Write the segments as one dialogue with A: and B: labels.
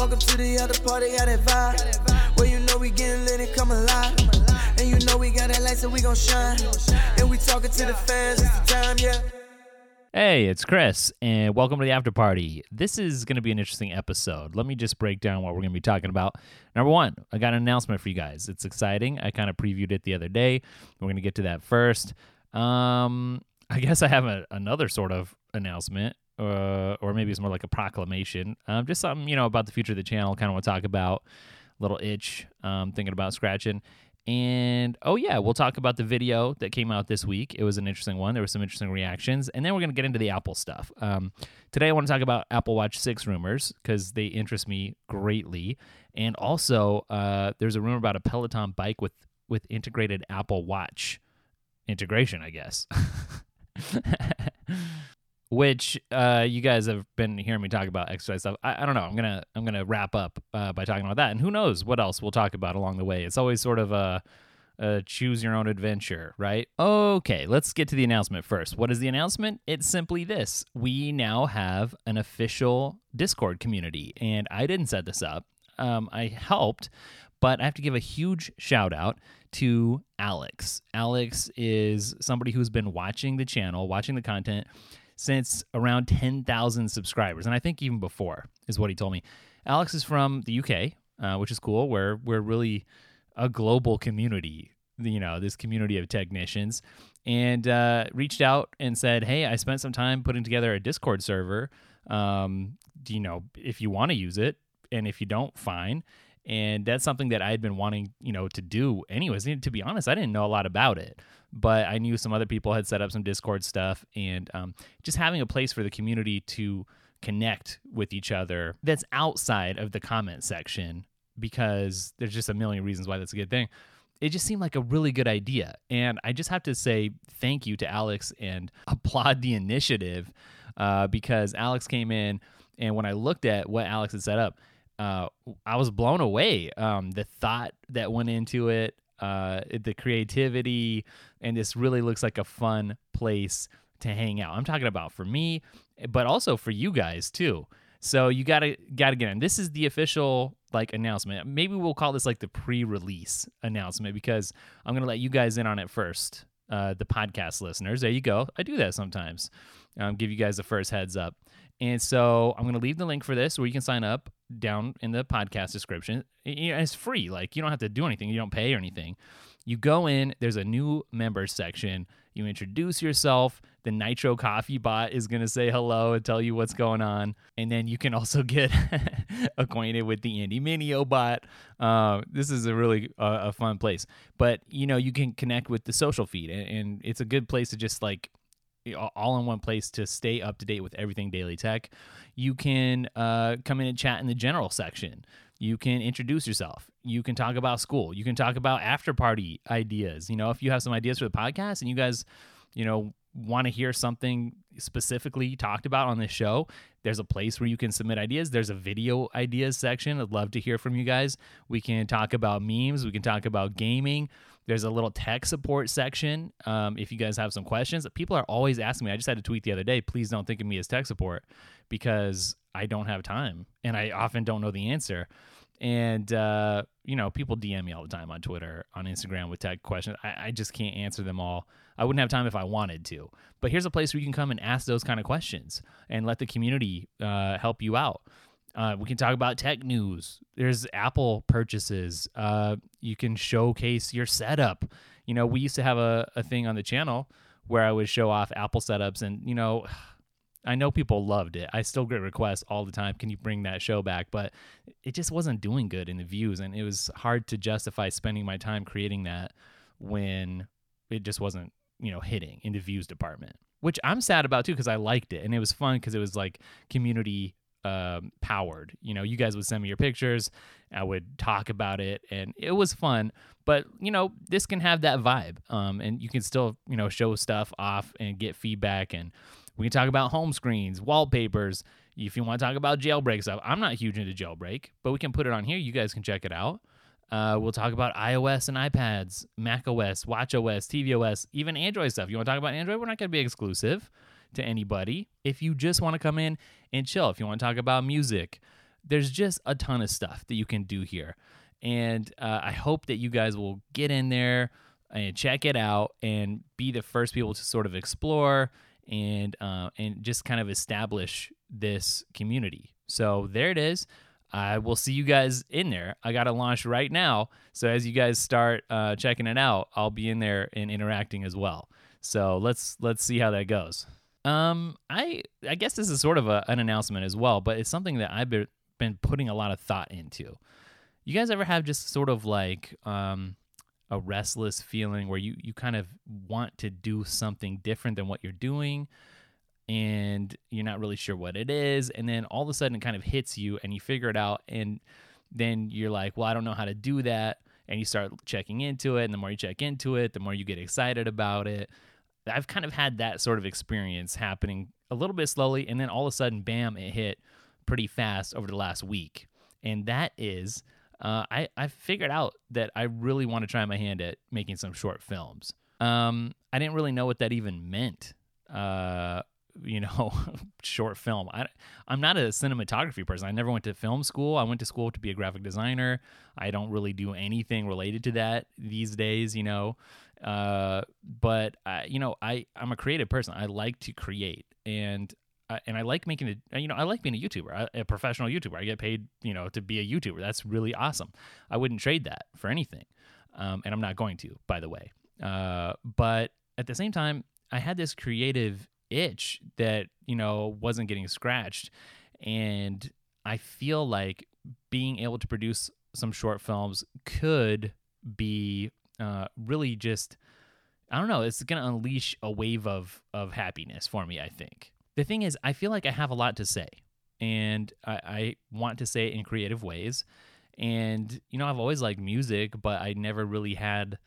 A: Welcome to the other party, got that vibe. Well, you know we getting lit and come alive. And you know we got that light, so we gon' shine. And we talking to the fans, it's the time, yeah.
B: Hey, it's Chris, and welcome to the after party. This is going to be an interesting episode. Let me just break down what we're going to be talking about. Number one, I got an announcement for you guys. It's exciting. I kind of previewed it the other day. We're going to get to that first. Um, I guess I have a, another sort of announcement, uh, or maybe it's more like a proclamation. Um, just something you know about the future of the channel. Kind of want to talk about. Little itch, um, thinking about scratching. And oh, yeah, we'll talk about the video that came out this week. It was an interesting one. There were some interesting reactions. And then we're going to get into the Apple stuff. Um, today, I want to talk about Apple Watch 6 rumors because they interest me greatly. And also, uh, there's a rumor about a Peloton bike with, with integrated Apple Watch integration, I guess. which uh, you guys have been hearing me talk about exercise stuff. I, I don't know. I'm gonna I'm gonna wrap up uh, by talking about that, and who knows what else we'll talk about along the way. It's always sort of a, a choose your own adventure, right? Okay, let's get to the announcement first. What is the announcement? It's simply this: we now have an official Discord community, and I didn't set this up. Um, I helped, but I have to give a huge shout out to Alex. Alex is somebody who's been watching the channel, watching the content since around 10,000 subscribers. And I think even before is what he told me. Alex is from the UK, uh, which is cool. We're, we're really a global community, you know, this community of technicians. And uh, reached out and said, Hey, I spent some time putting together a Discord server. Um, you know, if you want to use it, and if you don't, fine and that's something that I had been wanting, you know, to do anyways. And to be honest, I didn't know a lot about it, but I knew some other people had set up some Discord stuff, and um, just having a place for the community to connect with each other that's outside of the comment section because there's just a million reasons why that's a good thing. It just seemed like a really good idea. And I just have to say thank you to Alex and applaud the initiative uh, because Alex came in, and when I looked at what Alex had set up, uh, I was blown away. Um, the thought that went into it, uh, the creativity, and this really looks like a fun place to hang out. I'm talking about for me, but also for you guys too. So you gotta gotta get in. This is the official like announcement. Maybe we'll call this like the pre-release announcement because I'm gonna let you guys in on it first. Uh, the podcast listeners, there you go. I do that sometimes. Um, give you guys the first heads up. And so I'm going to leave the link for this where you can sign up down in the podcast description. It's free. Like you don't have to do anything. You don't pay or anything. You go in, there's a new member section. You introduce yourself. The Nitro Coffee bot is going to say hello and tell you what's going on. And then you can also get acquainted with the Andy Mineo bot. Uh, this is a really uh, a fun place. But, you know, you can connect with the social feed. And, and it's a good place to just like all in one place to stay up to date with everything Daily Tekk. You can uh, come in and chat in the general section. You can introduce yourself. You can talk about school. You can talk about after party ideas. You know, if you have some ideas for the podcast and you guys, you know, want to hear something specifically talked about on this show, there's a place where you can submit ideas. There's a video ideas section. I'd love to hear from you guys. We can talk about memes. We can talk about gaming. There's a little tech support section. Um, if you guys have some questions, people are always asking me. I just had a tweet the other day. Please don't think of me as tech support because I don't have time and I often don't know the answer. And uh, you know, people DM me all the time on Twitter, on Instagram with tech questions. I, I just can't answer them all. I wouldn't have time if I wanted to. But here's a place where you can come and ask those kind of questions and let the community uh, help you out. Uh, we can talk about tech news. There's Apple purchases. Uh, you can showcase your setup. You know, we used to have a, a thing on the channel where I would show off Apple setups, and you know, I know people loved it. I still get requests all the time. Can you bring that show back? But it just wasn't doing good in the views, and it was hard to justify spending my time creating that when it just wasn't, you know, hitting in the views department. Which I'm sad about too, because I liked it and it was fun because it was like community um, powered. You know, you guys would send me your pictures, I would talk about it, and it was fun. But you know, this can have that vibe, um, and you can still you know show stuff off and get feedback, and we can talk about home screens, wallpapers. If you want to talk about jailbreak stuff, I'm not huge into jailbreak, but we can put it on here. You guys can check it out. Uh, we'll talk about iOS and iPads, Mac OS, Watch OS, tvOS, even Android stuff. You want to talk about Android? We're not going to be exclusive to anybody. If you just want to come in and chill, if you want to talk about music, there's just a ton of stuff that you can do here. And uh, I hope that you guys will get in there and check it out and be the first people to sort of explore and uh, and just kind of establish this community. So there it is. I will see you guys in there. I got to launch right now. So as you guys start uh, checking it out, I'll be in there and interacting as well. So let's let's see how that goes. Um, I I guess this is sort of a, an announcement as well, but it's something that I've been been putting a lot of thought into. You guys ever have just sort of like um a restless feeling where you you kind of want to do something different than what you're doing? and you're not really sure what it is and then all of a sudden it kind of hits you and you figure it out and then you're like well i don't know how to do that and you start checking into it and the more you check into it the more you get excited about it i've kind of had that sort of experience happening a little bit slowly and then all of a sudden bam it hit pretty fast over the last week. And that is uh, I, I figured out that i really want to try my hand at making some short films. Um, i didn't really know what that even meant uh, you know short film. I, i'm not a cinematography person. I never went to film school. I went to school to be a graphic designer. I don't really do anything related to that these days you know uh, but I, you know i i'm a creative person i like to create and and I like making it. You know, I like being a YouTuber, a professional YouTuber. I get paid, you know, to be a YouTuber. That's really awesome. I wouldn't trade that for anything, um, and I'm not going to, by the way. Uh, but at the same time, I had this creative itch that you know wasn't getting scratched and i feel like being able to produce some short films could be uh, really just i don't know it's going to unleash a wave of of happiness for me i think the thing is i feel like i have a lot to say and I, I want to say it in creative ways and you know i've always liked music but i never really had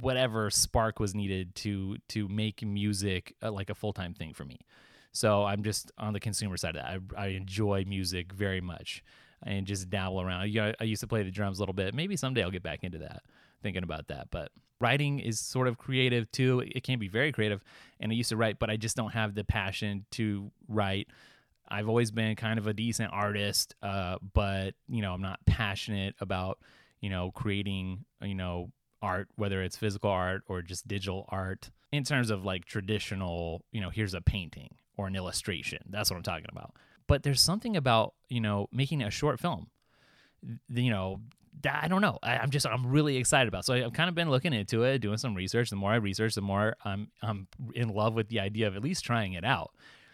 B: whatever spark was needed to to make music uh, like a full time thing for me. So I'm just on the consumer side of that. I, I enjoy music very much and just dabble around. I used to play the drums a little bit. Maybe someday I'll get back into that. Thinking about that, but writing is sort of creative too. It can be very creative, and I used to write, but I just don't have the passion to write. I've always been kind of a decent artist, uh, but you know, I'm not passionate about you know creating you know art, whether it's physical art or just digital art, in terms of like traditional, you know, here's a painting or an illustration. That's what I'm talking about. But there's something about, you know, making a short film, you know, I don't know. I, am just I'm really excited about. It. So I've kind of been looking into it, doing some research. The more I research, the more I'm I'm in love with the idea of at least trying it out.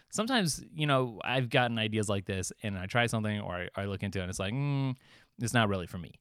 B: Sometimes you know I've gotten ideas like this, and I try something or I, I look into it, and it's like, mm, it's not really for me.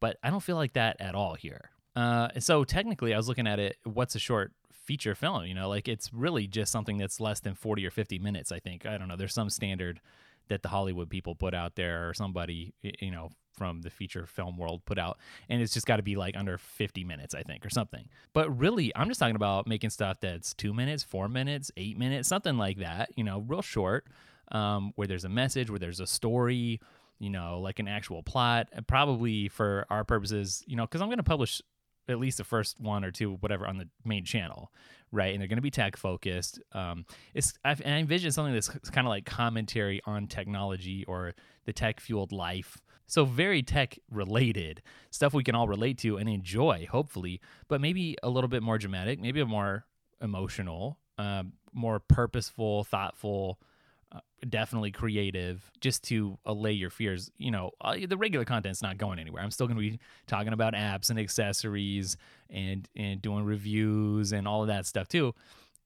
B: But I don't feel like that at all here. Uh, so technically, I was looking at it. What's a short feature film? You know, like it's really just something that's less than forty or fifty minutes. I think I don't know. There's some standard that the Hollywood people put out there, or somebody you know from the feature film world put out, and it's just got to be like under fifty minutes, I think, or something. But really, I'm just talking about making stuff that's two minutes, four minutes, eight minutes, something like that. You know, real short, um, where there's a message, where there's a story you know, like an actual plot. Probably for our purposes, you know, because I'm going to publish at least the first one or two, whatever, on the main channel, right? And they're going to be tech focused. Um, it's I, I envision something that's kind of like commentary on technology or the tech fueled life. So very tech related stuff we can all relate to and enjoy, hopefully, but maybe a little bit more dramatic, maybe a more emotional, um, more purposeful, thoughtful uh, definitely creative just to allay your fears. You know, uh, the regular content's not going anywhere. I'm still going to be talking about apps and accessories and and doing reviews and all of that stuff too.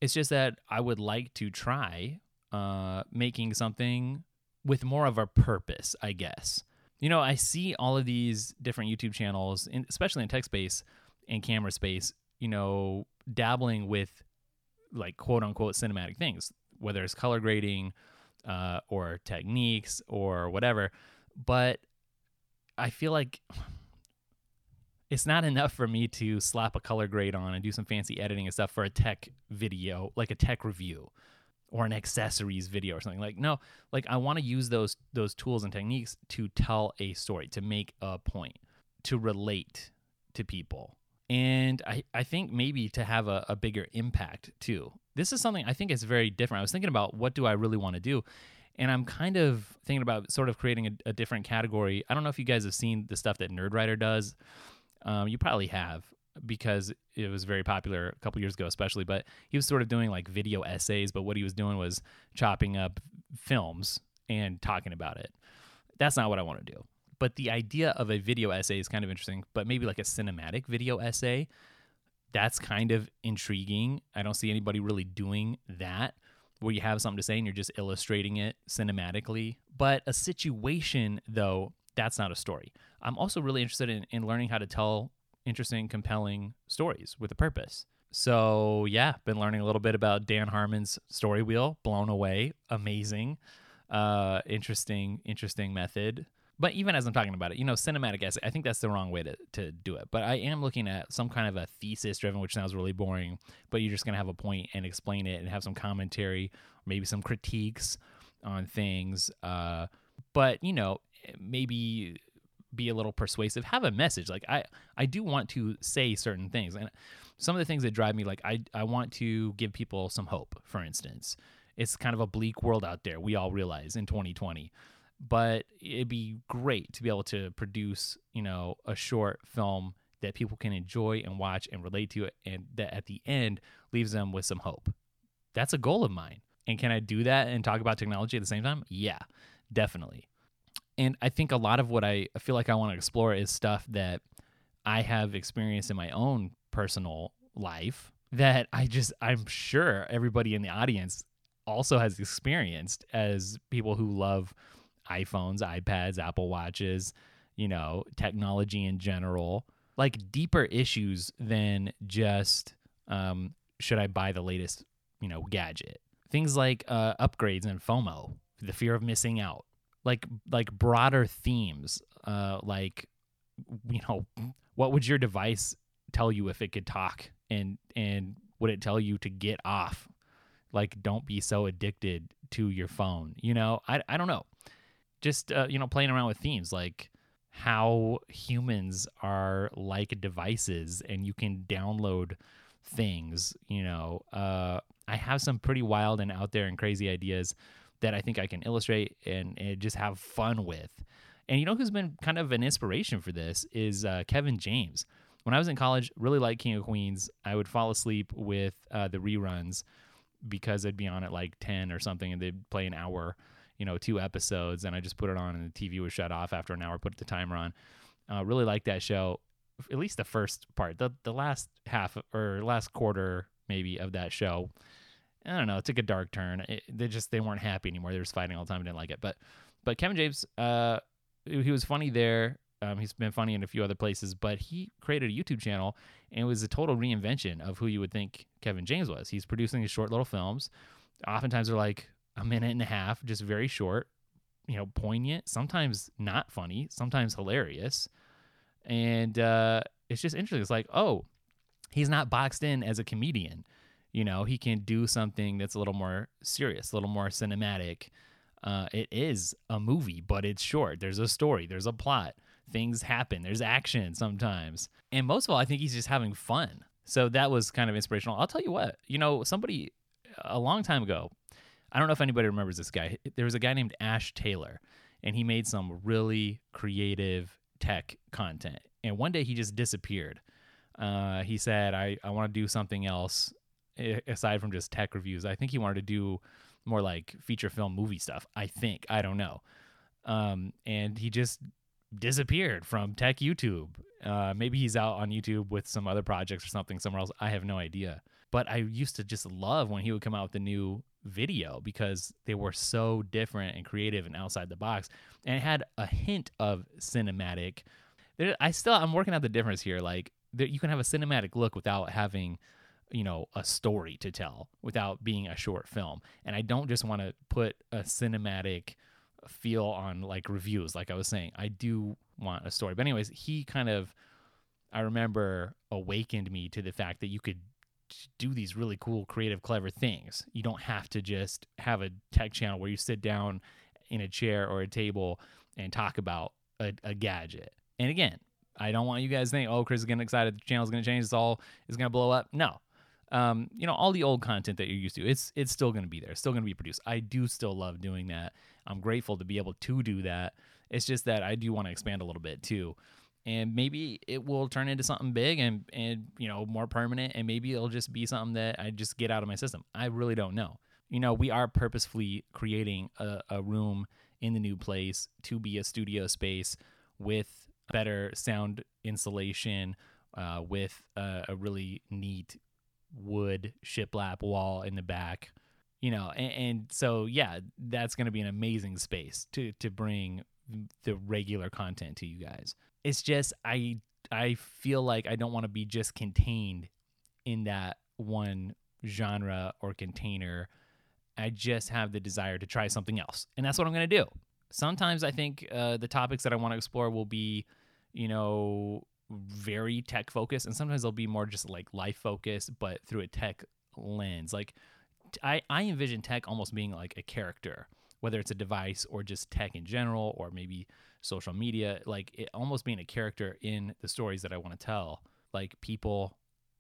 B: It's just that I would like to try uh, making something with more of a purpose, I guess. You know, I see all of these different YouTube channels, in, especially in tech space and camera space, you know, dabbling with like quote unquote cinematic things, whether it's color grading uh, or techniques or whatever. But I feel like it's not enough for me to slap a color grade on and do some fancy editing and stuff for a tech video, like a tech review or an accessories video or something. Like no, like I want to use those those tools and techniques to tell a story, to make a point, to relate to people. And I, I think maybe to have a, a bigger impact too this is something I think is very different. I was thinking about what do I really want to do, And I'm kind of thinking about sort of creating a, a different category. I don't know if you guys have seen the stuff that Nerdwriter does. Um, you probably have because it was very popular a couple years ago, especially. But he was sort of doing like video essays, but what he was doing was chopping up films and talking about it. That's not what I want to do. But the idea of a video essay is kind of interesting, but maybe like a cinematic video essay, that's kind of intriguing. I don't see anybody really doing that where you have something to say and you're just illustrating it cinematically. But a situation, though, that's not a story. I'm also really interested in, in learning how to tell interesting, compelling stories with a purpose. So, yeah, been learning a little bit about Dan Harmon's story wheel, blown away, amazing, uh, interesting, interesting method. But even as I'm talking about it, you know, cinematic essay, I think that's the wrong way to, to do it. But I am looking at some kind of a thesis driven, which sounds really boring, but you're just going to have a point and explain it and have some commentary, maybe some critiques on things. Uh, but, you know, maybe be a little persuasive have a message. Like i i do want to say certain things. And some of the things that drive me like i i want to give people some hope for instance. It's kind of a bleak world out there we all realize in 2020 but it'd be great to be able to produce you know a short film that people can enjoy and watch and relate to it and that at the end leaves them with some hope. That's a goal of mine. And can i do that and talk about technology at the same time? Yeah definitely and I think a lot of what I feel like I want to explore is stuff that I have experienced in my own personal life that I just I'm sure everybody in the audience also has experienced as people who love iPhones, iPads, Apple Watches, you know, technology in general, like deeper issues than just um, should I buy the latest, you know, gadget. Things like uh, upgrades and FOMO, the fear of missing out, like like broader themes uh like you know what would your device tell you if it could talk and and would it tell you to get off? Like don't be so addicted to your phone you know? I, I don't know. Just uh, you know playing around with themes like how humans are like devices and you can download things you know? Uh, i have some pretty wild and out there and crazy ideas that I think I can illustrate and, and just have fun with. And you know who's been kind of an inspiration for this is uh, Kevin James. When I was in college, really liked King of Queens. I would fall asleep with uh, the reruns because they'd be on at like 10 or something and they'd play an hour, you know, two episodes. And I just put it on and the TV was shut off after an hour, put the timer on. Uh, really liked that show, at least the first part. The, the last half or last quarter, maybe, of that show I don't know, it took a dark turn. It, they just they weren't happy anymore. They were fighting all the time. I didn't like it. But but Kevin James, uh, he was funny there. Um, he's been funny in a few other places, but he created a YouTube channel and it was a total reinvention of who you would think Kevin James was. He's producing these short little films. Oftentimes they're like a minute and a half, just very short, you know, poignant, sometimes not funny, sometimes hilarious. And uh, it's just interesting. It's like, oh, he's not boxed in as a comedian you know he can do something that's a little more serious a little more cinematic. Uh, it is a movie but it's short. There's a story there's a plot things happen there's action sometimes. And most of all i think he's just having fun. So that was kind of inspirational. I'll tell you what you know somebody a long time ago i don't know if anybody remembers this guy there was a guy named ash taylor and he made some really creative tech content. And one day he just disappeared. Uh, he said i, I want to do something else aside from just tech reviews. I think he wanted to do more like feature film movie stuff. I think I don't know. Um, and he just disappeared from tech YouTube. Uh, maybe he's out on YouTube with some other projects or something somewhere else. I have no idea. But I used to just love when he would come out with a new video because they were so different and creative and outside the box, and it had a hint of cinematic. There, I still I'm working out the difference here. Like there, you can have a cinematic look without having you know a story to tell without being a short film and i don't just want to put a cinematic feel on like reviews like i was saying i do want a story but anyways he kind of i remember awakened me to the fact that you could do these really cool creative clever things you don't have to just have a tech channel where you sit down in a chair or a table and talk about a, a gadget and again I don't want you guys to think, oh, Chris is getting excited. The channel's going to change. It's all is going to blow up. No, um, you know, all the old content that you're used to, it's it's still going to be there, it's still going to be produced. I do still love doing that. I'm grateful to be able to do that. It's just that I do want to expand a little bit too. And maybe it will turn into something big and and you know more permanent, and maybe it'll just be something that I just get out of my system. I really don't know. You know, we are purposefully creating a, a room in the new place to be a studio space with better sound insulation, uh, with a, a really neat wood shiplap wall in the back you know and, and so yeah that's going to be an amazing space to to bring the regular content to you guys. It's just i i feel like i don't want to be just contained in that one genre or container. I just have the desire to try something else and that's what i'm going to do. Sometimes i think uh, the topics that i want to explore will be you know very tech focused and sometimes they'll be more just like life focused but through a tech lens. Like I, I envision tech almost being like a character whether it's a device or just tech in general or maybe social media like it almost being a character in the stories that i want to tell. Like people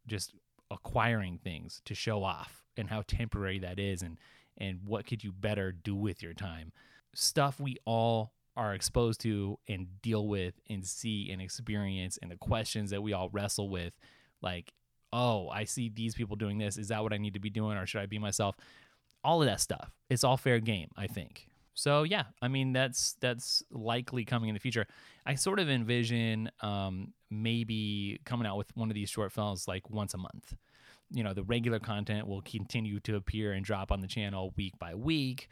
B: just acquiring things to show off and how temporary that is and and what could you better do with your time. Stuff we all are exposed to and deal with and see and experience and the questions that we all wrestle with like oh i see these people doing this. Is that what i need to be doing or should i be myself? All of that stuff. It's all fair game i think. So yeah i mean that's that's likely coming in the future. I sort of envision um, maybe coming out with one of these short films like once a month. You know the regular content will continue to appear and drop on the channel week by week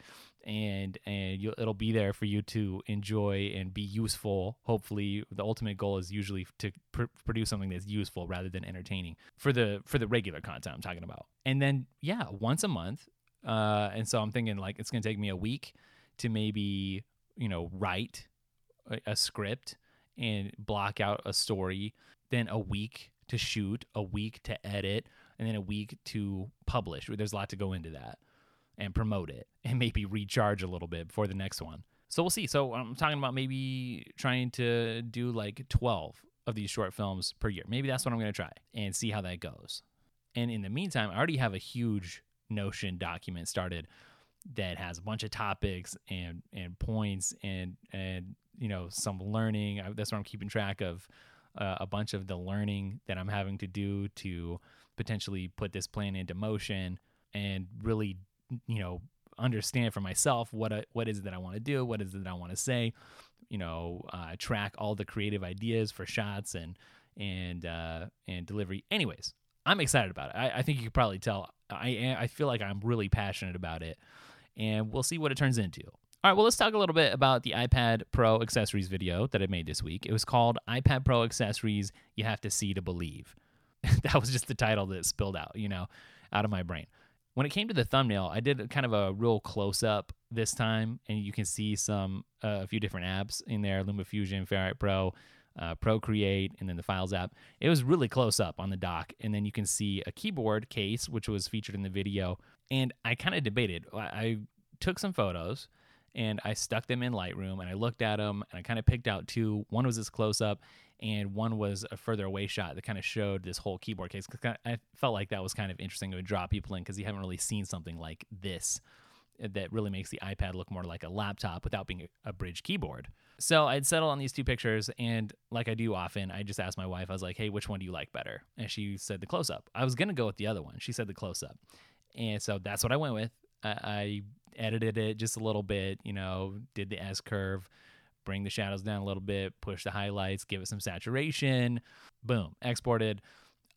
B: and and it'll be there for you to enjoy and be useful. Hopefully, the ultimate goal is usually to pr- produce something that's useful rather than entertaining for the for the regular content I'm talking about. And then yeah, once a month. Uh, and so I'm thinking like it's gonna take me a week to maybe you know write a, a script and block out a story, then a week to shoot, a week to edit, and then a week to publish. There's a lot to go into that and promote it and maybe recharge a little bit before the next one. So we'll see. So I'm talking about maybe trying to do like 12 of these short films per year. Maybe that's what I'm going to try and see how that goes. And in the meantime, I already have a huge Notion document started that has a bunch of topics and and points and and you know some learning. That's what I'm keeping track of. Uh, a bunch of the learning that I'm having to do to potentially put this plan into motion and really you know understand for myself what I, what is it that I want to do, what is it that I want to say, you know, uh, track all the creative ideas for shots and and uh, and delivery. Anyways, I'm excited about it. I, I think you can probably tell. I I feel like I'm really passionate about it, and we'll see what it turns into. All right, well, let's talk a little bit about the iPad Pro accessories video that I made this week. It was called iPad Pro Accessories You Have to See to Believe. that was just the title that spilled out, you know, out of my brain when it came to the thumbnail, I did kind of a real close up this time, and you can see some uh, a few different apps in there: LumaFusion, Ferrite Pro, uh, Procreate, and then the Files app. It was really close up on the dock, and then you can see a keyboard case, which was featured in the video. And I kind of debated. I took some photos and I stuck them in Lightroom and I looked at them and I kind of picked out two. One was this close up and one was a further away shot that kind of showed this whole keyboard case. I felt like that was kind of interesting to draw people in because you haven't really seen something like this uh, that really makes the iPad look more like a laptop without being a, Brydge keyboard. So I'd settle on these two pictures, and like I do often, I just asked my wife, I was like, hey, which one do you like better? And she said the close up. I was going to go with the other one. She said the close up. And so that's what I went with. I, I edited it just a little bit, you know, did the S curve, bring the shadows down a little bit, push the highlights, give it some saturation, boom, exported,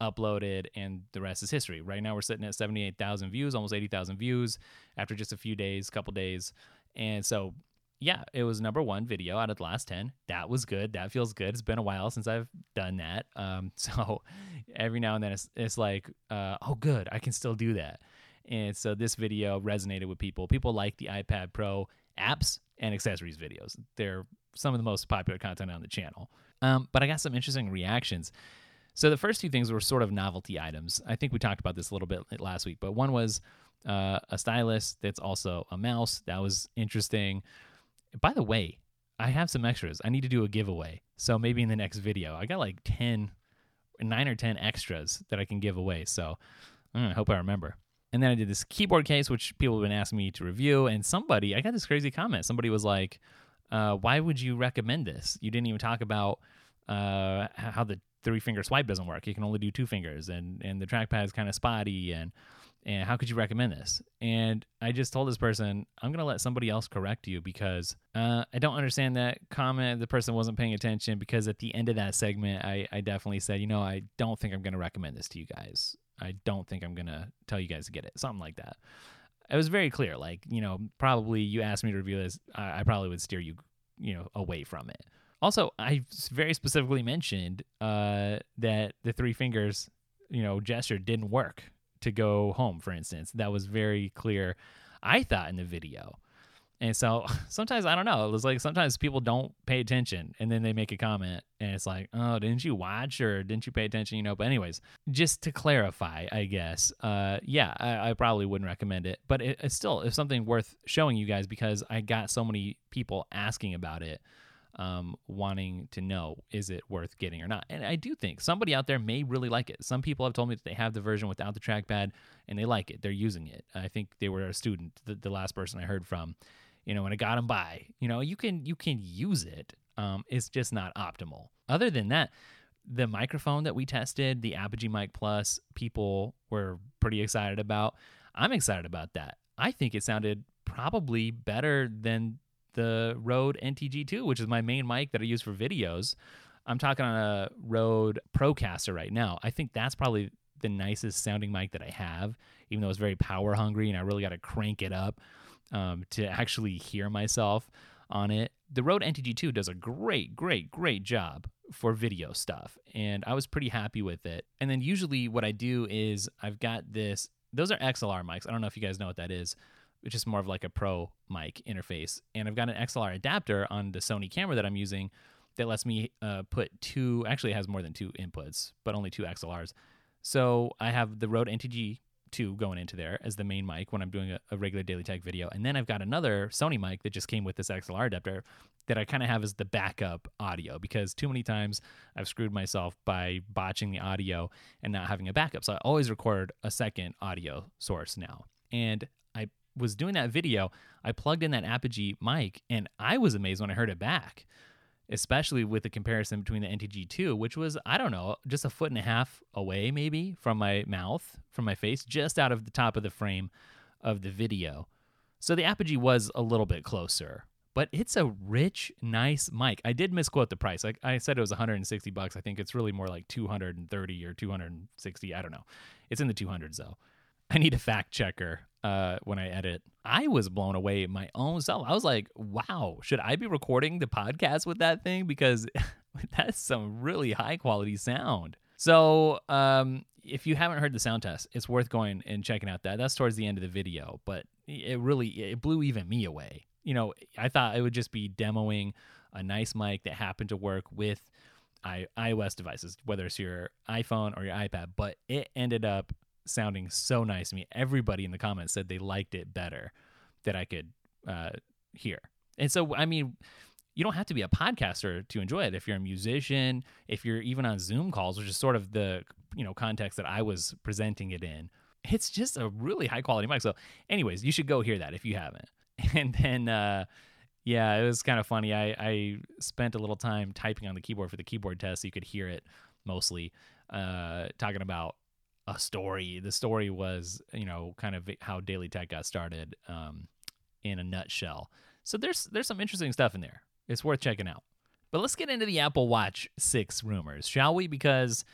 B: uploaded, and the rest is history. Right now we're sitting at 78,000 views, almost 80,000 views after just a few days, couple days. And so, yeah, it was number one video out of the last 10. That was good. That feels good. It's been a while since I've done that. Um, so every now and then it's, it's like, uh, oh, good, I can still do that. And so this video resonated with people. People like the iPad Pro apps and accessories videos. They're some of the most popular content on the channel. Um, but I got some interesting reactions. So the first two things were sort of novelty items. I think we talked about this a little bit last week, but one was uh, a stylus that's also a mouse. That was interesting. By the way, I have some extras. I need to do a giveaway. So maybe in the next video, I got like 10, nine or 10 extras that I can give away. So I hope I remember. And then I did this keyboard case, which people have been asking me to review. And somebody, I got this crazy comment. Somebody was like, uh, "Why would you recommend this? You didn't even talk about uh, how the three finger swipe doesn't work. You can only do two fingers, and and the trackpad is kind of spotty, and and how could you recommend this? And I just told this person, I'm gonna let somebody else correct you because uh, I don't understand that comment. The person wasn't paying attention because at the end of that segment, I I definitely said, you know, I don't think I'm gonna recommend this to you guys. I don't think I'm gonna tell you guys to get it, something like that. It was very clear, like you know, probably you asked me to review this, I, I probably would steer you, you know, away from it. Also, I very specifically mentioned uh, that the three fingers, you know, gesture didn't work to go home, for instance. That was very clear, I thought, in the video. And so sometimes I don't know. It was like sometimes people don't pay attention and then they make a comment and it's like, oh, didn't you watch or didn't you pay attention? You know, but anyways, just to clarify, I guess, uh, yeah, I, I probably wouldn't recommend it, but it, it's still it's something worth showing you guys because I got so many people asking about it um, wanting to know is it worth getting or not. And I do think somebody out there may really like it. Some people have told me that they have the version without the trackpad and they like it. They're using it. I think they were a student, the, the last person I heard from, you know, and it got them by. You know, you can you can use it. Um, it's just not optimal. Other than that, the microphone that we tested, the Apogee Mic Plus, people were pretty excited about. I'm excited about that. I think it sounded probably better than the Rode NTG2, which is my main mic that I use for videos. I'm talking on a Rode Procaster right now. I think that's probably the nicest sounding mic that I have, even though it's very power hungry and I really got to crank it up um, to actually hear myself on it. The Rode NTG2 does a great, great, great job for video stuff, and I was pretty happy with it. And then usually what I do is I've got this. Those are XLR mics. I don't know if you guys know what that is which is more of like a pro mic interface. And I've got an XLR adapter on the Sony camera that I'm using that lets me uh, put two, actually, has more than two inputs, but only two XLRs. So I have the Rode NTG 2 going into there as the main mic when I'm doing a, a, regular Daily Tekk video. And then I've got another Sony mic that just came with this XLR adapter that I kind of have as the backup audio because too many times I've screwed myself by botching the audio and not having a backup. So I always record a second audio source now. And I was doing that video, I plugged in that Apogee mic and I was amazed when I heard it back, especially with the comparison between the NTG2, which was, I don't know, just a foot and a half away maybe from my mouth, from my face, just out of the top of the frame of the video. So the Apogee was a little bit closer, but it's a rich, nice mic. I did misquote the price. Like I said, it was 160 bucks. I think it's really more like 230 or 260. I don't know. It's in the 200s though. I need a fact checker uh, when I edit. I was blown away my own self. I was like, wow, should I be recording the podcast with that thing? Because that's some really high quality sound. So, um, if you haven't heard the sound test, it's worth going and checking out that. That's towards the end of the video, but it really it blew even me away. You know, I thought it would just be demoing a nice mic that happened to work with I, iOS devices, whether it's your iPhone or your iPad, but it ended up sounding so nice to me. Everybody in the comments said they liked it better that I could uh, hear. And so, I mean, you don't have to be a podcaster to enjoy it. If you're a musician, if you're even on Zoom calls, which is sort of the you know context that I was presenting it in, it's just a really high quality mic. So, anyways, you should go hear that if you haven't. And then, uh, yeah, it was kind of funny. I, I spent a little time typing on the keyboard for the keyboard test, so you could hear it mostly. Uh, talking about a story. The story was, you know, kind of how Daily Tekk got started um, in a nutshell. So there's there's some interesting stuff in there. It's worth checking out. But let's get into the Apple Watch 6 rumors, shall we? Because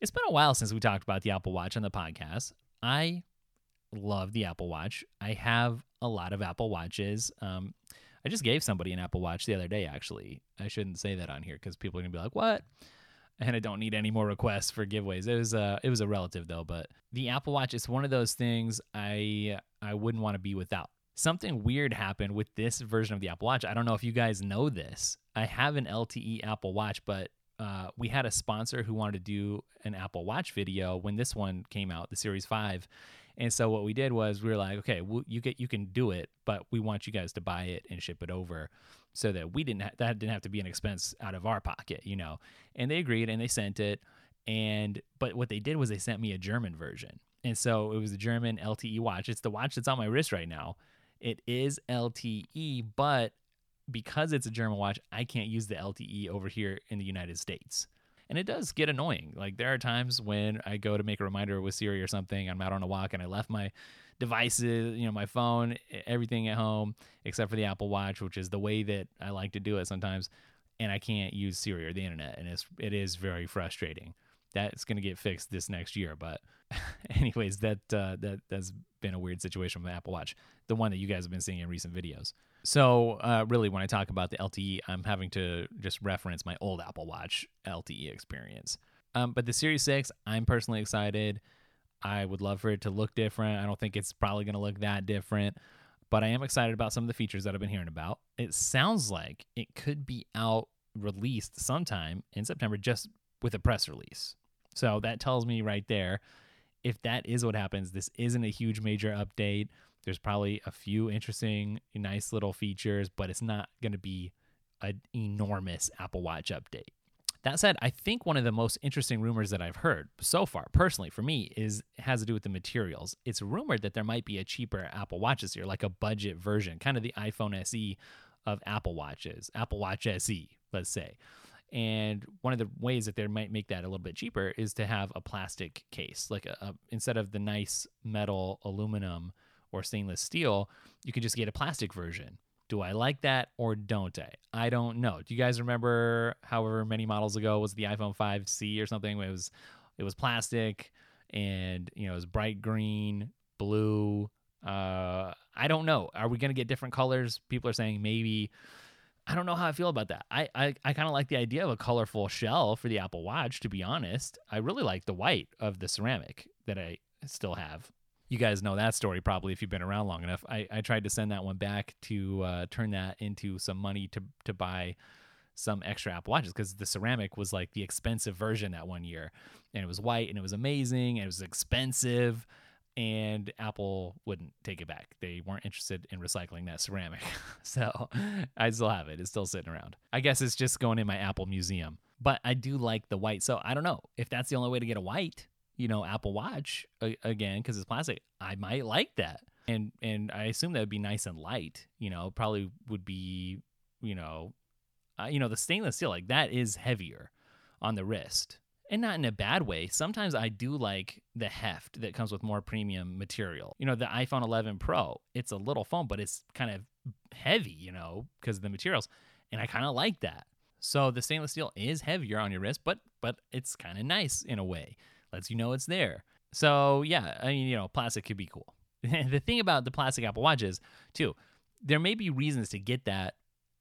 B: it's been a while since we talked about the Apple Watch on the podcast. I love the Apple Watch. I have a lot of Apple Watches. Um, I just gave somebody an Apple Watch the other day, actually. I shouldn't say that on here because people are going to be like, what? And I don't need any more requests for giveaways. It was a it was a relative though, but the Apple Watch is one of those things I I wouldn't want to be without. Something weird happened with this version of the Apple Watch. I don't know if you guys know this. I have an LTE Apple Watch, but uh, we had a sponsor who wanted to do an Apple Watch video when this one came out, the Series Five. And so what we did was we were like, okay, well, you get you can do it, but we want you guys to buy it and ship it over so that we didn't ha- that didn't have to be an expense out of our pocket, you know. And they agreed and they sent it. And but what they did was they sent me a German version. And so it was a German LTE watch. It's the watch that's on my wrist right now. It is LTE, but because it's a German watch, I can't use the LTE over here in the United States. And it does get annoying. Like there are times when I go to make a reminder with Siri or something, I'm out on a walk and I left my devices, you know, my phone, everything at home except for the Apple Watch, which is the way that I like to do it sometimes, and I can't use Siri or the internet, and it's it is very frustrating. That's going to get fixed this next year, but anyways, that uh, that that's been a weird situation with Apple Watch, the one that you guys have been seeing in recent videos. So, uh, really, when I talk about the LTE, I'm having to just reference my old Apple Watch LTE experience. Um, but the Series 6, I'm personally excited. I would love for it to look different. I don't think it's probably going to look that different, but I am excited about some of the features that I've been hearing about. It sounds like it could be out released sometime in September just with a press release. So that tells me right there if that is what happens, this isn't a huge major update. There's probably a few interesting, nice little features, but it's not going to be an enormous Apple Watch update. That said, I think one of the most interesting rumors that I've heard so far, personally for me, is has to do with the materials. It's rumored that there might be a cheaper Apple Watch this year, like a budget version, kind of the iPhone SE of Apple Watches, Apple Watch SE, let's say. And one of the ways that they might make that a little bit cheaper is to have a plastic case, like a, a instead of the nice metal, aluminum, or stainless steel, you can just get a plastic version. Do I like that or don't I? I don't know. Do you guys remember however many models ago was the iPhone 5C or something? It was it was plastic and you know it was bright green, blue. Uh, I don't know. Are we gonna get different colors? People are saying maybe. I don't know how I feel about that. I I, I kind of like the idea of a colorful shell for the Apple Watch. To be honest, I really like the white of the ceramic that I still have you guys know that story probably if you've been around long enough. I, I tried to send that one back to uh, turn that into some money to to buy some extra Apple Watches because the ceramic was like the expensive version that one year, and it was white and it was amazing and it was expensive, and Apple wouldn't take it back. They weren't interested in recycling that ceramic, so I still have it. It's still sitting around. I guess it's just going in my Apple museum. But I do like the white, so I don't know if that's the only way to get a white you know Apple Watch again because it's plastic, I might like that. And and I assume that would be nice and light. You know, probably would be you know, uh, you know the stainless steel like that is heavier on the wrist and not in a bad way. Sometimes I do like the heft that comes with more premium material. You know, the iPhone 11 Pro, it's a little phone, but it's kind of heavy, you know, because of the materials. And I kind of like that. So the stainless steel is heavier on your wrist, but but it's kind of nice in a way lets you know it's there. So yeah, I mean, you know, plastic could be cool. the thing about the plastic Apple Watches, too, there may be reasons to get that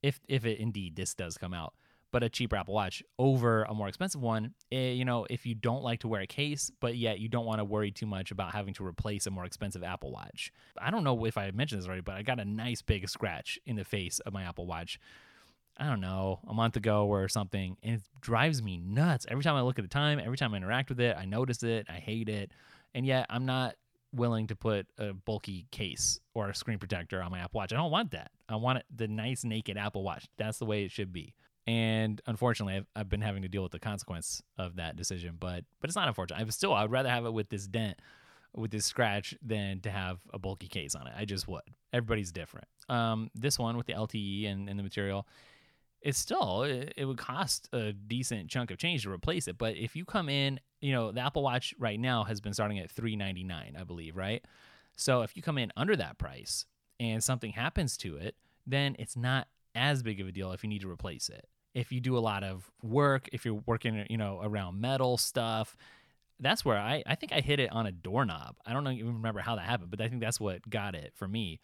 B: if if it indeed this does come out, but a cheaper Apple Watch over a more expensive one. Eh, you know, if you don't like to wear a case, but yet you don't want to worry too much about having to replace a more expensive Apple Watch. I don't know if I mentioned this already, but I got a nice big scratch in the face of my Apple Watch I don't know, a month ago or something, and it drives me nuts. Every time I look at the time, every time I interact with it, I notice it, I hate it, and yet I'm not willing to put a bulky case or a screen protector on my Apple Watch. I don't want that. I want it, the nice naked Apple Watch. That's the way it should be. And unfortunately, I've, I've been having to deal with the consequence of that decision. But but it's not unfortunate. I would still I'd rather have it with this dent, with this scratch, than to have a bulky case on it. I just would. Everybody's different. Um, this one with the LTE and, and the material, it's still it, it, would cost a decent chunk of change to replace it. But if you come in, you know, the Apple Watch right now has been starting at three ninety nine, I believe, right? So if you come in under that price and something happens to it, then it's not as big of a deal if you need to replace it. If you do a lot of work, if you're working, you know, around metal stuff, that's where I, I think I hit it on a doorknob. I don't even remember how that happened, but I think that's what got it for me.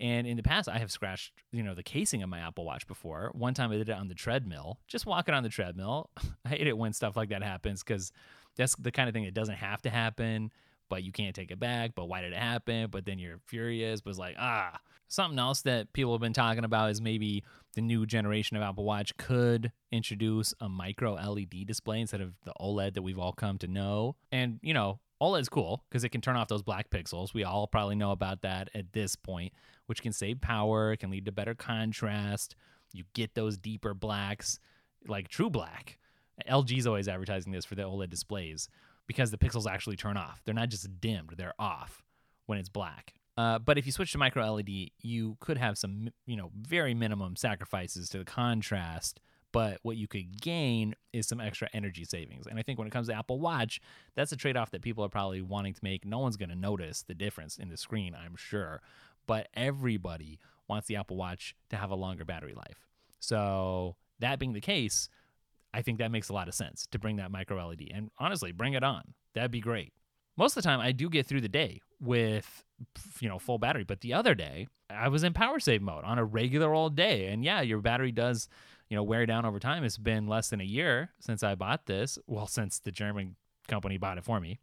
B: And in the past, I have scratched, you know, the casing of my Apple Watch before. One time I did it on the treadmill, just walking on the treadmill. I hate it when stuff like that happens because that's the kind of thing that doesn't have to happen, but you can't take it back. But why did it happen? But then you're furious. But it's like, ah, something else that people have been talking about is maybe the new generation of Apple Watch could introduce a micro LED display instead of the OLED that we've all come to know. And, you know, OLED's cool because it can turn off those black pixels. We all probably know about that at this point, which can save power, can lead to better contrast. You get those deeper blacks, like true black. LG's always advertising this for the OLED displays because the pixels actually turn off. They're not just dimmed, they're off when it's black. Uh, but if you switch to micro LED, you could have some, you know, very minimum sacrifices to the contrast. But what you could gain is some extra energy savings. And I think when it comes to Apple Watch, that's a trade off that people are probably wanting to make. No one's going to notice the difference in the screen, I'm sure. But everybody wants the Apple Watch to have a longer battery life. So, that being the case, I think that makes a lot of sense to bring that micro LED. And honestly, bring it on. That'd be great. Most of the time, I do get through the day with you know full battery, but the other day I was in power save mode on a regular old day, and yeah, your battery does you know wear down over time. It's been less than a year since I bought this. Well, since the German company bought it for me,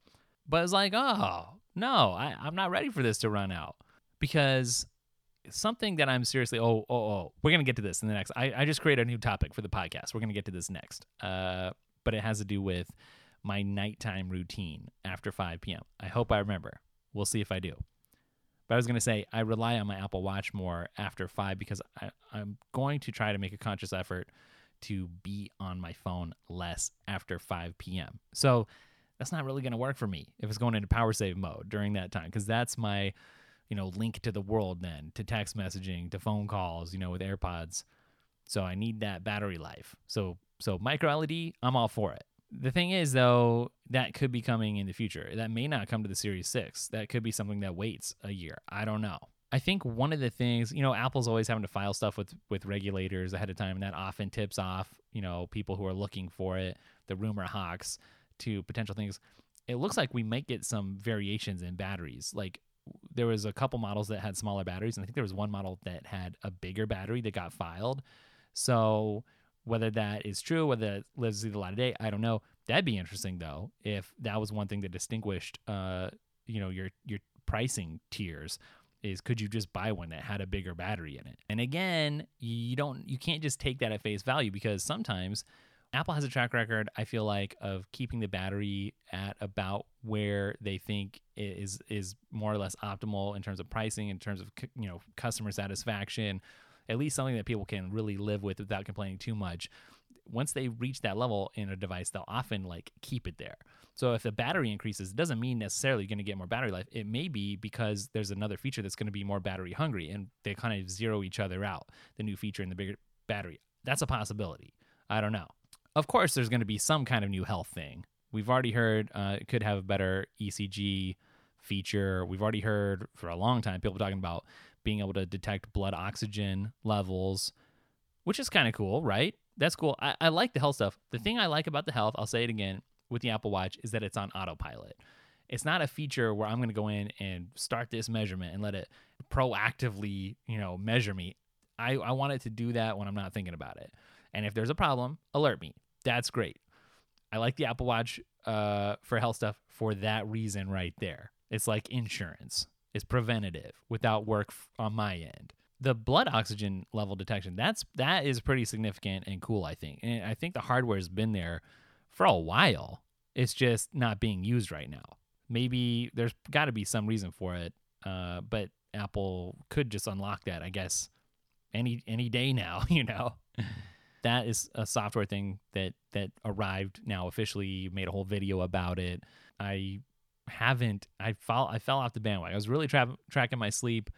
B: but it's like, oh no, I, I'm not ready for this to run out because something that I'm seriously oh oh oh we're gonna get to this in the next. I, I just created a new topic for the podcast. We're gonna get to this next. Uh, but it has to do with my nighttime routine after 5 p.m. I hope I remember. We'll see if I do. But I was gonna say I rely on my Apple Watch more after five because I, I'm going to try to make a conscious effort to be on my phone less after 5 p.m. So that's not really going to work for me if it's going into power save mode during that time because that's my you know, link to the world then, to text messaging, to phone calls, you know, with AirPods. So I need that battery life. So so micro LED, I'm all for it. The thing is though, that could be coming in the future. That may not come to the Series 6. That could be something that waits a year. I don't know. I think one of the things, you know, Apple's always having to file stuff with with regulators ahead of time and that often tips off, you know, people who are looking for it, the rumor hawks to potential things. It looks like we might get some variations in batteries. Like there was a couple models that had smaller batteries, and I think there was one model that had a bigger battery that got filed. So whether that is true, whether it lives the light of day, I don't know. That'd be interesting though, if that was one thing that distinguished, uh, you know, your your pricing tiers is could you just buy one that had a bigger battery in it? And again, you don't you can't just take that at face value because sometimes Apple has a track record, I feel like, of keeping the battery at about where they think is is more or less optimal in terms of pricing, in terms of you know customer satisfaction, at least something that people can really live with without complaining too much. Once they reach that level in a device, they'll often like keep it there. So if the battery increases, it doesn't mean necessarily you're going to get more battery life. It may be because there's another feature that's going to be more battery hungry, and they kind of zero each other out. The new feature and the bigger battery. That's a possibility. I don't know of course, there's going to be some kind of new health thing. We've already heard uh, it could have a better ECG feature. We've already heard for a long time people talking about being able to detect blood oxygen levels, which is kind of cool, right? That's cool. I, I like the health stuff. The thing I like about the health, I'll say it again, with the Apple Watch is that it's on autopilot. It's not a feature where I'm going to go in and start this measurement and let it proactively, you know, measure me. I, I want it to do that when I'm not thinking about it. And if there's a problem, alert me that's great. I like the Apple Watch uh, for health stuff for that reason right there. It's like insurance. It's preventative without work on my end. The blood oxygen level detection, that's that is pretty significant and cool, I think. And I think the hardware has been there for a while. It's just not being used right now. Maybe there's got to be some reason for it. Uh, but Apple could just unlock that, I guess, any any day now, you know that is a software thing that that arrived now officially. Made a whole video about it. I haven't. I fall. I fell off the bandwagon. I was really tra- tracking my sleep.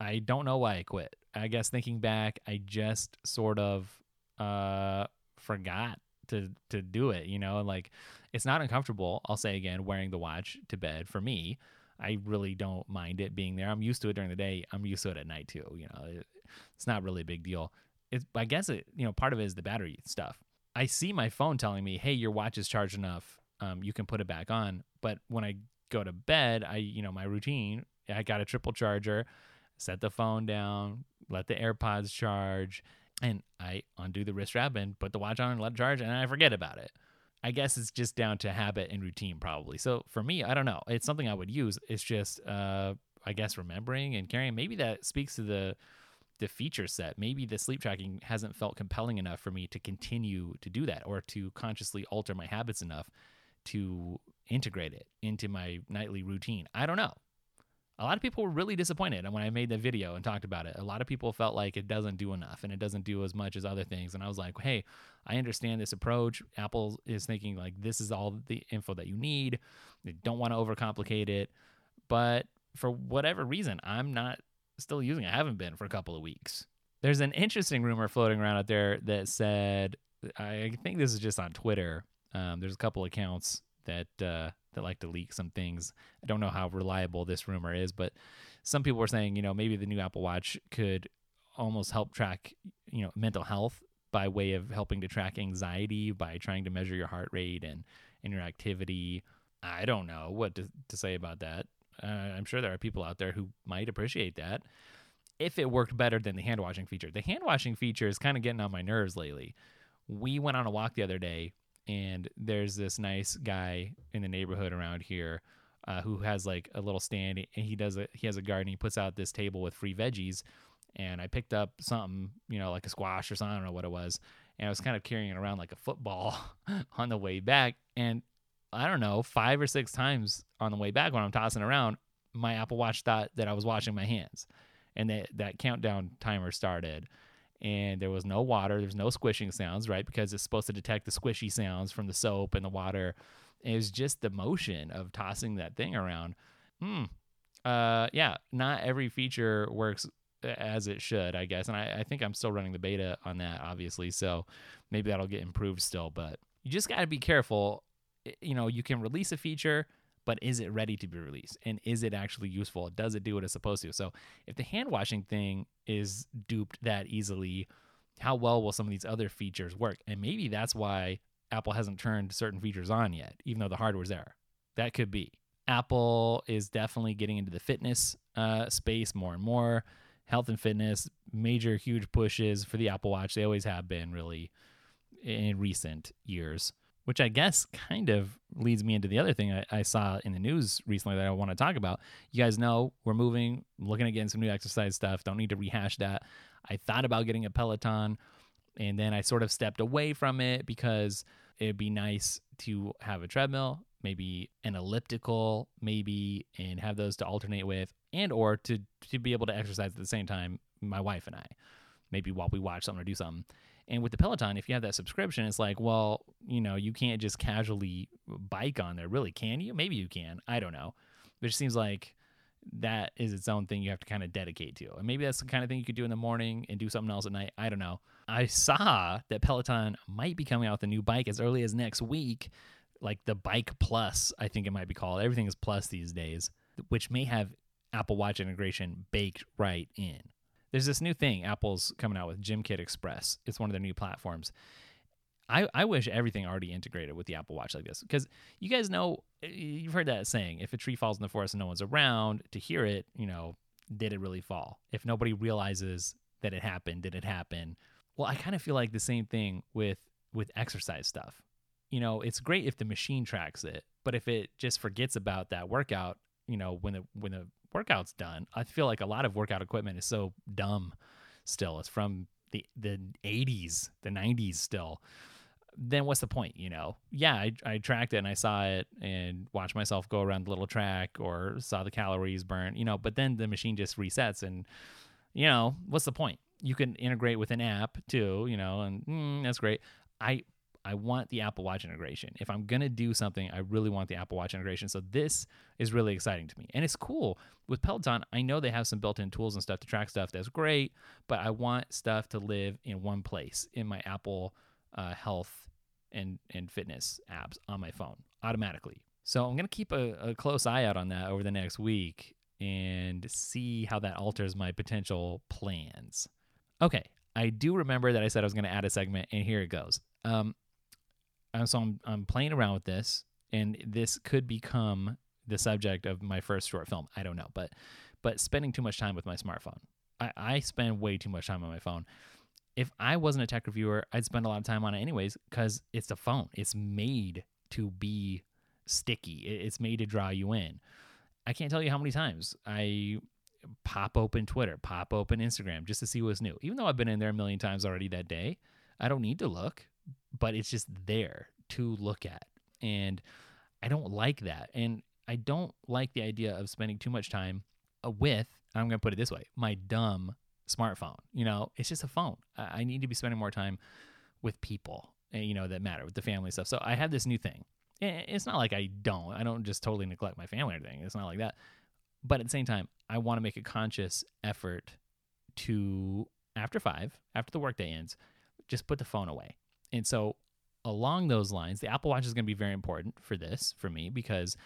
B: I don't know why I quit. I guess thinking back, I just sort of uh, forgot to to do it. You know, like it's not uncomfortable. I'll say again, wearing the watch to bed for me. I really don't mind it being there. I'm used to it during the day. I'm used to it at night too. You know, it, it's not really a big deal it's I guess it you know part of it is the battery stuff. I see my phone telling me, "Hey, your watch is charged enough. Um, you can put it back on." But when I go to bed, I you know my routine. I got a triple charger, set the phone down, let the AirPods charge, and I undo the wrist strap and put the watch on and let it charge, and I forget about it. I guess it's just down to habit and routine, probably. So for me, I don't know. It's something I would use. It's just, uh, I guess, remembering and carrying. Maybe that speaks to the the feature set. Maybe the sleep tracking hasn't felt compelling enough for me to continue to do that or to consciously alter my habits enough to integrate it into my nightly routine. I don't know. a lot of people were really disappointed And when I made the video and talked about it. A lot of people felt like it doesn't do enough and it doesn't do as much as other things. And I was like, hey, I understand this approach. Apple is thinking like this is all the info that you need. They don't want to overcomplicate it. But for whatever reason, I'm not still using it. I haven't been for a couple of weeks. There's an interesting rumor floating around out there that said, I think this is just on Twitter. Um, there's a couple accounts that uh, that like to leak some things. I don't know how reliable this rumor is, but some people were saying, you know, maybe the new Apple Watch could almost help track, you know, mental health by way of helping to track anxiety by trying to measure your heart rate and, and your activity. I don't know what to, to say about that. Uh, I'm sure there are people out there who might appreciate that if it worked better than the hand washing feature. The hand washing feature is kind of getting on my nerves lately. We went on a walk the other day and there's this nice guy in the neighborhood around here uh, who has like a little stand and he does a, he has a garden he puts out this table with free veggies and i picked up something you know like a squash or something i don't know what it was and i was kind of carrying it around like a football on the way back and i don't know five or six times on the way back when i'm tossing around my apple watch thought that i was washing my hands and that, that countdown timer started and there was no water. There's no squishing sounds, right? Because it's supposed to detect the squishy sounds from the soap and the water. it was just the motion of tossing that thing around. Hmm. Uh, yeah, not every feature works as it should, I guess. And I, I think I'm still running the beta on that, obviously. So maybe that'll get improved still. But you just got to be careful. You know, you can release a feature but is it ready to be released? And is it actually useful? Does it do what it's supposed to? So if the hand washing thing is duped that easily, how well will some of these other features work? And maybe that's why Apple hasn't turned certain features on yet, even though the hardware's there. That could be. Apple is definitely getting into the fitness uh, space more and more. Health and fitness, major, huge pushes for the Apple Watch. They always have been, really, in recent years which I guess kind of leads me into the other thing I, I, saw in the news recently that I want to talk about. You guys know we're moving, looking at getting some new exercise stuff. Don't need to rehash that. I thought about getting a Peloton and then I sort of stepped away from it because it'd be nice to have a treadmill, maybe an elliptical, maybe, and have those to alternate with, and or to to be able to exercise at the same time, my wife and I, maybe while we watch something or do something. And with the Peloton, if you have that subscription, it's like, well, you know, you can't just casually bike on there, really, can you? Maybe you can. I don't know. But it seems like that is its own thing you have to kind of dedicate to. And maybe that's the kind of thing you could do in the morning and do something else at night. I don't know. I saw that Peloton might be coming out with a new bike as early as next week, like the Bike Plus, I think it might be called. Everything is Plus these days, which may have Apple Watch integration baked right in. There's this new thing Apple's coming out with, GymKit Express. It's one of their new platforms. I, I wish everything already integrated with the Apple Watch like this because you guys know eh, you've heard that saying if a tree falls in the forest and no one's around to hear it, you know, did it really fall? If nobody realizes that it happened, did it happen? Well, I kind of feel like the same thing with with exercise stuff. You know, it's great if the machine tracks it, but if it just forgets about that workout, you know, when the when the workout's done. I feel like a lot of workout equipment is so dumb still. It's from the the 80s, the 90s still. Then what's the point, you know? Yeah, I, I tracked it and I saw it and watched myself go around the little track or saw the calories burn, you know, but then the machine just resets and, you know, what's the point? You can integrate with an app too, you know, and mm, that's great. I I want the Apple Watch integration. If I'm going to do something, I really want the Apple Watch integration. So this is really exciting to me. And it's cool. With Peloton, I know they have some built in tools and stuff to track stuff. That's great. But I want stuff to live in one place in my Apple uh, Health and, and Fitness apps on my phone automatically. So I'm going to keep a, a close eye out on that over the next week and see how that alters my potential plans. Okay, I do remember that I said I was going to add a segment, and here it goes. Um, and so I'm I'm playing around with this, and this could become the subject of my first short film. I don't know, but but spending too much time with my smartphone. I, I spend way too much time on my phone. If I wasn't a tech reviewer, I'd spend a lot of time on it anyways because it's a phone. It's made to be sticky. It's made to draw you in. I can't tell you how many times I pop open Twitter, pop open Instagram just to see what's new. Even though I've been in there a million times already that day, I don't need to look but it's just there to look at. And I don't like that. And I don't like the idea of spending too much time uh, with I'm gonna put it this way, my dumb smartphone. You know, it's just a phone. I, I need to be spending more time with people, eh, you know, that matter with the family stuff. So I have this new thing. Eh, It's not like I don't. I don't just totally neglect my family or anything. It's not like that. But at the same time, I want to make a conscious effort to after five, after the workday ends, just put the phone away. And so along those lines, the Apple Watch is going to be very important for this for me because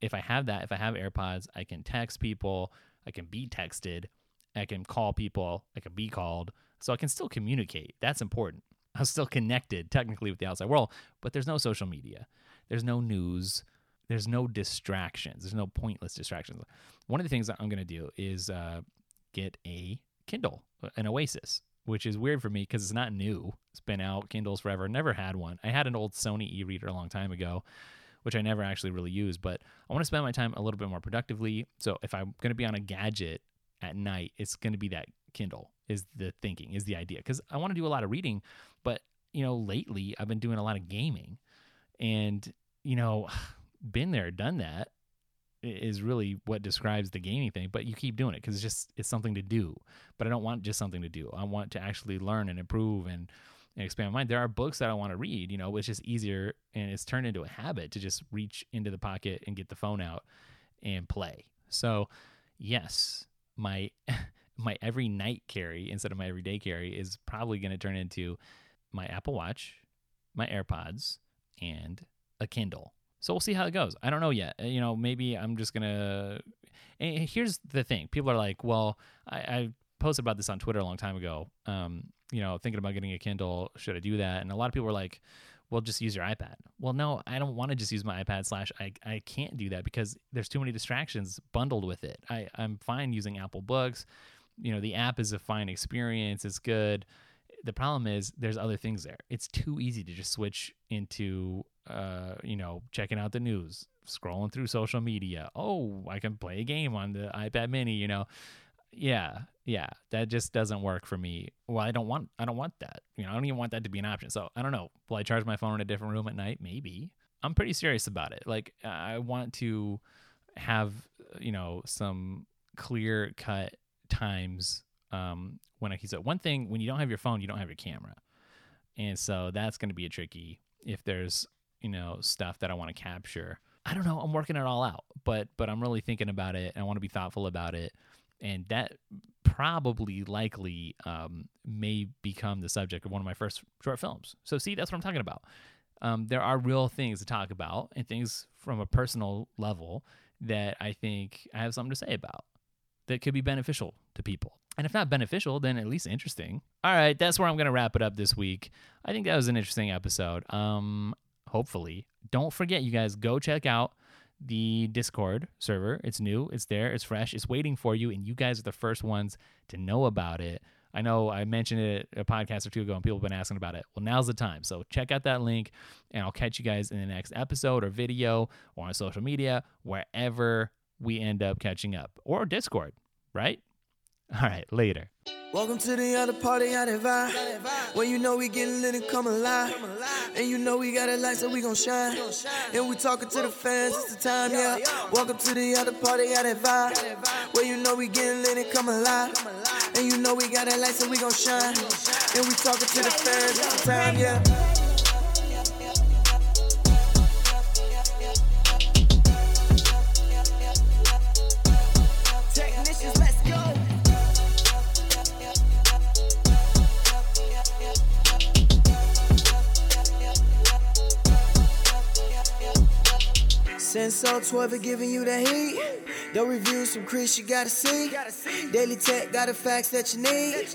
B: if I have that, if I have AirPods, I can text people, I can be texted, I can call people, I can be called. So I can still communicate. That's important. I'm still connected technically with the outside world, but there's no social media. There's no news. There's no distractions. There's no pointless distractions. One of the things that I'm going to do is uh, get a Kindle, an Oasis, which is weird for me because it's not new. It's been out Kindles forever. Never had one. I had an old Sony e-reader a long time ago, which I never actually really used. But I want to spend my time a little bit more productively. So if I'm going to be on a gadget at night, it's going to be that Kindle. Is the thinking is the idea because I want to do a lot of reading, but you know lately I've been doing a lot of gaming, and you know, been there, done that is really what describes the gaming thing. But you keep doing it because it's just it's something to do. But I don't want just something to do. I want to actually learn and improve and, and expand my mind. There are books that I want to read. You know, it's just easier and it's turned into a habit to just reach into the pocket and get the phone out and play. So, yes, my my every night carry instead of my everyday carry is probably going to turn into my Apple Watch, my AirPods, and a Kindle. So we'll see how it goes. I don't know yet. Uh, You know, maybe I'm just gonna. And here's the thing: people are like, "Well, I, I posted about this on Twitter a long time ago. Um, you know, thinking about getting a Kindle. Should I do that?" And a lot of people were like, "Well, just use your iPad." Well, no, I don't want to just use my iPad. Slash, I I can't do that because there's too many distractions bundled with it. I I'm fine using Apple Books. You know, the app is a fine experience. It's good the problem is there's other things there. It's too easy to just switch into uh, you know, checking out the news, scrolling through social media. Oh, I can play a game on the iPad mini, you know. Yeah, yeah. That just doesn't work for me. Well, I don't want I don't want that. You know, I don't even want that to be an option. So I don't know. Will I charge my phone in a different room at night? Maybe. I'm pretty serious about it. Like I want to have, you know, some clear cut times um, when can. So one thing, when you don't have your phone, you don't have your camera, and so that's going to be a tricky. If there's you know stuff that I want to capture, I don't know. I'm working it all out, but but I'm really thinking about it, and I want to be thoughtful about it, and that probably likely um, may become the subject of one of my first short films. So see, that's what I'm talking about. Um, there are real things to talk about and things from a personal level that I think I have something to say about that could be beneficial to people. And if not beneficial, then at least interesting. All right, that's where I'm going to wrap it up this week. I think that was an interesting episode. Um, hopefully, don't forget, you guys, go check out the Discord server. It's new, it's there, it's fresh, it's waiting for you, and you guys are the first ones to know about it. I know I mentioned it a podcast or two ago, and people have been asking about it. Well, now's the time. So check out that link, and I'll catch you guys in the next episode or video or on social media, wherever we end up catching up, or Discord, right? All right, later.
A: Welcome to the other party, how they vibe. When you know we getting lit and come alive. And you know we got a light, so we gon' shine. And we talking to the fans, it's the time, yeah. Welcome to the other party, how they vibe. When you know we getting lit and come alive. And you know we got a light, so we gon' shine. And we talking to the fans, it's the time, yeah. Since so 12 are giving you the heat. The reviews from Chris you gotta see. Daily Tekk got the facts that you need.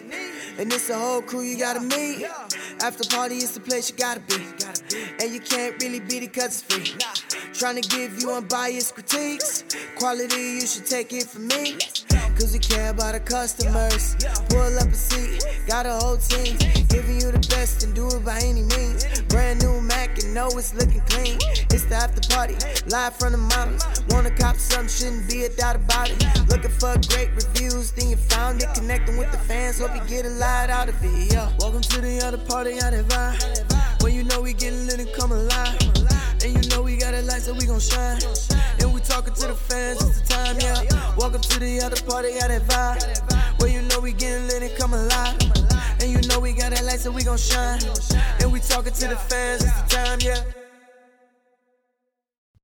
A: And it's a whole crew you gotta meet. After party is the place you gotta be. And you can't really beat it cause it's free. Trying to give you unbiased critiques. Quality, you should take it from me. Cause we care about the customers. Pull up a seat, got a whole team. Giving you the best and do it by any means. Brand new Mac and know it's looking clean. It's the after party, live from the mountains. Wanna cop some, shouldn't be a doubt about it. Looking for great reviews, then you found it. Connecting with the fans, hope you get a lot out of it. Yeah. Welcome to the other party, how they vibe. When you know we getting lit and come alive. And we got a we gon' shine. And we talking to the fans, it's the time, yeah. Welcome to the other party, got that vibe. Well, you know we getting lit and come alive. And you know we got that light, so we gon' shine. And we talking to the fans, it's the time, yeah.